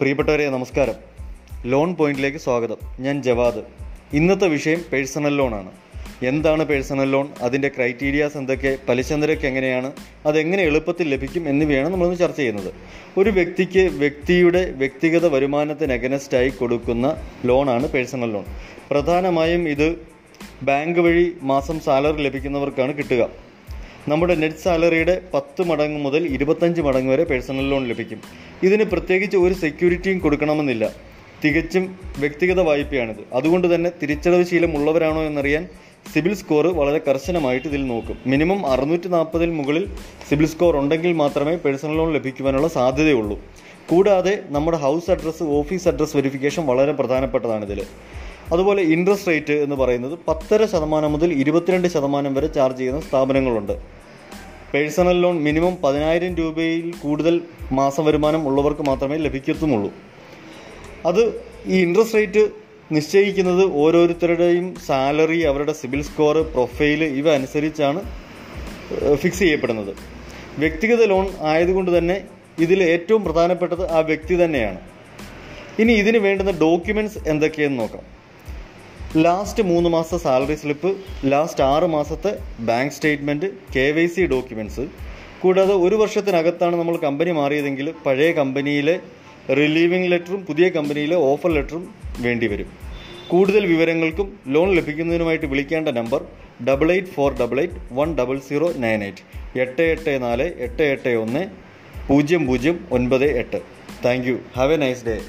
പ്രിയപ്പെട്ടവരെ നമസ്കാരം. ലോൺ പോയിന്റിലേക്ക് സ്വാഗതം. ഞാൻ ജവാദ്. ഇന്നത്തെ വിഷയം പേഴ്സണൽ ലോണാണ് എന്താണ് പേഴ്സണൽ ലോൺ? അതിന്റെ ക്രൈറ്റീരിയാസ് എന്തൊക്കെ? പലിശ നിരക്ക് എങ്ങനെയാണ് അതെങ്ങനെ എളുപ്പത്തിൽ ലഭിക്കും എന്നിവയാണ് നമ്മളിന്ന് ചർച്ച ചെയ്യുന്നത്. ഒരു വ്യക്തിക്ക് വ്യക്തിയുടെ വ്യക്തിഗത വരുമാനത്തിന് അഗനസ്റ്റായി കൊടുക്കുന്ന ലോണാണ് പേഴ്സണൽ ലോൺ. പ്രധാനമായും ഇത് ബാങ്ക് വഴി മാസം സാലറി ലഭിക്കുന്നവർക്കാണ് കിട്ടുക. നമ്മുടെ നെറ്റ് സാലറിയുടെ പത്ത് മടങ്ങ് മുതൽ ഇരുപത്തഞ്ച് മടങ്ങ് വരെ പേഴ്സണൽ ലോൺ ലഭിക്കും. ഇതിന് പ്രത്യേകിച്ച് ഒരു സെക്യൂരിറ്റിയും കൊടുക്കണമെന്നില്ല. തികച്ചും വ്യക്തിഗത വായ്പയാണിത്. അതുകൊണ്ട് തന്നെ തിരിച്ചടവ് ശീലം ഉള്ളവരാണോ എന്നറിയാൻ സിബിൽ സ്കോർ വളരെ കർശനമായിട്ട് ഇതിൽ നോക്കും. മിനിമം അറുന്നൂറ്റി നാൽപ്പതിൽ മുകളിൽ സിബിൽ സ്കോർ ഉണ്ടെങ്കിൽ മാത്രമേ പേഴ്സണൽ ലോൺ ലഭിക്കുവാനുള്ള സാധ്യതയുള്ളൂ. കൂടാതെ നമ്മുടെ house address office address verification വളരെ പ്രധാനപ്പെട്ടതാണ് ഇതിൽ അതുപോലെ ഇൻട്രസ്റ്റ് റേറ്റ് എന്ന് പറയുന്നത് പത്തര ശതമാനം മുതൽ ഇരുപത്തിരണ്ട് ശതമാനം വരെ ചാർജ് ചെയ്യുന്ന സ്ഥാപനങ്ങളുണ്ട്. പേഴ്സണൽ ലോൺ മിനിമം പതിനായിരം രൂപയിൽ കൂടുതൽ മാസ വരുമാനം ഉള്ളവർക്ക് മാത്രമേ ലഭിക്കത്തുമുള്ളൂ. അത് ഈ ഇൻട്രസ്റ്റ് റേറ്റ് നിശ്ചയിക്കുന്നത് ഓരോരുത്തരുടെയും സാലറി അവരുടെ സിബിൽ സ്കോർ പ്രൊഫൈൽ ഇവ അനുസരിച്ചാണ് ഫിക്സ് ചെയ്യപ്പെടുന്നത്. വ്യക്തിഗത ലോൺ ആയതുകൊണ്ട് തന്നെ ഇതിൽ ഏറ്റവും പ്രധാനപ്പെട്ടത് ആ വ്യക്തി തന്നെയാണ്. ഇനി ഇതിന് വേണ്ടുന്ന ഡോക്യുമെന്റ്സ് എന്തൊക്കെയെന്ന് നോക്കാം. ലാസ്റ്റ് മൂന്ന് മാസത്തെ സാലറി സ്ലിപ്പ് ലാസ്റ്റ് ആറ് മാസത്തെ bank statement K Y C documents കൂടാതെ ഒരു വർഷത്തിനകത്താണ് നമ്മൾ കമ്പനി മാറിയതെങ്കിൽ പഴയ കമ്പനിയിലെ റിലീവിംഗ് ലെറ്ററും പുതിയ കമ്പനിയിലെ ഓഫർ ലെറ്ററും വേണ്ടിവരും കൂടുതൽ വിവരങ്ങൾക്കും ലോൺ ലഭിക്കുന്നതിനുമായിട്ട് വിളിക്കേണ്ട number double eight four double eight one double zero nine eight എട്ട് എട്ട് നാല് എട്ട് എട്ട് ഒന്ന് പൂജ്യം പൂജ്യം ഒൻപത് എട്ട്. Thank you. Have a nice day.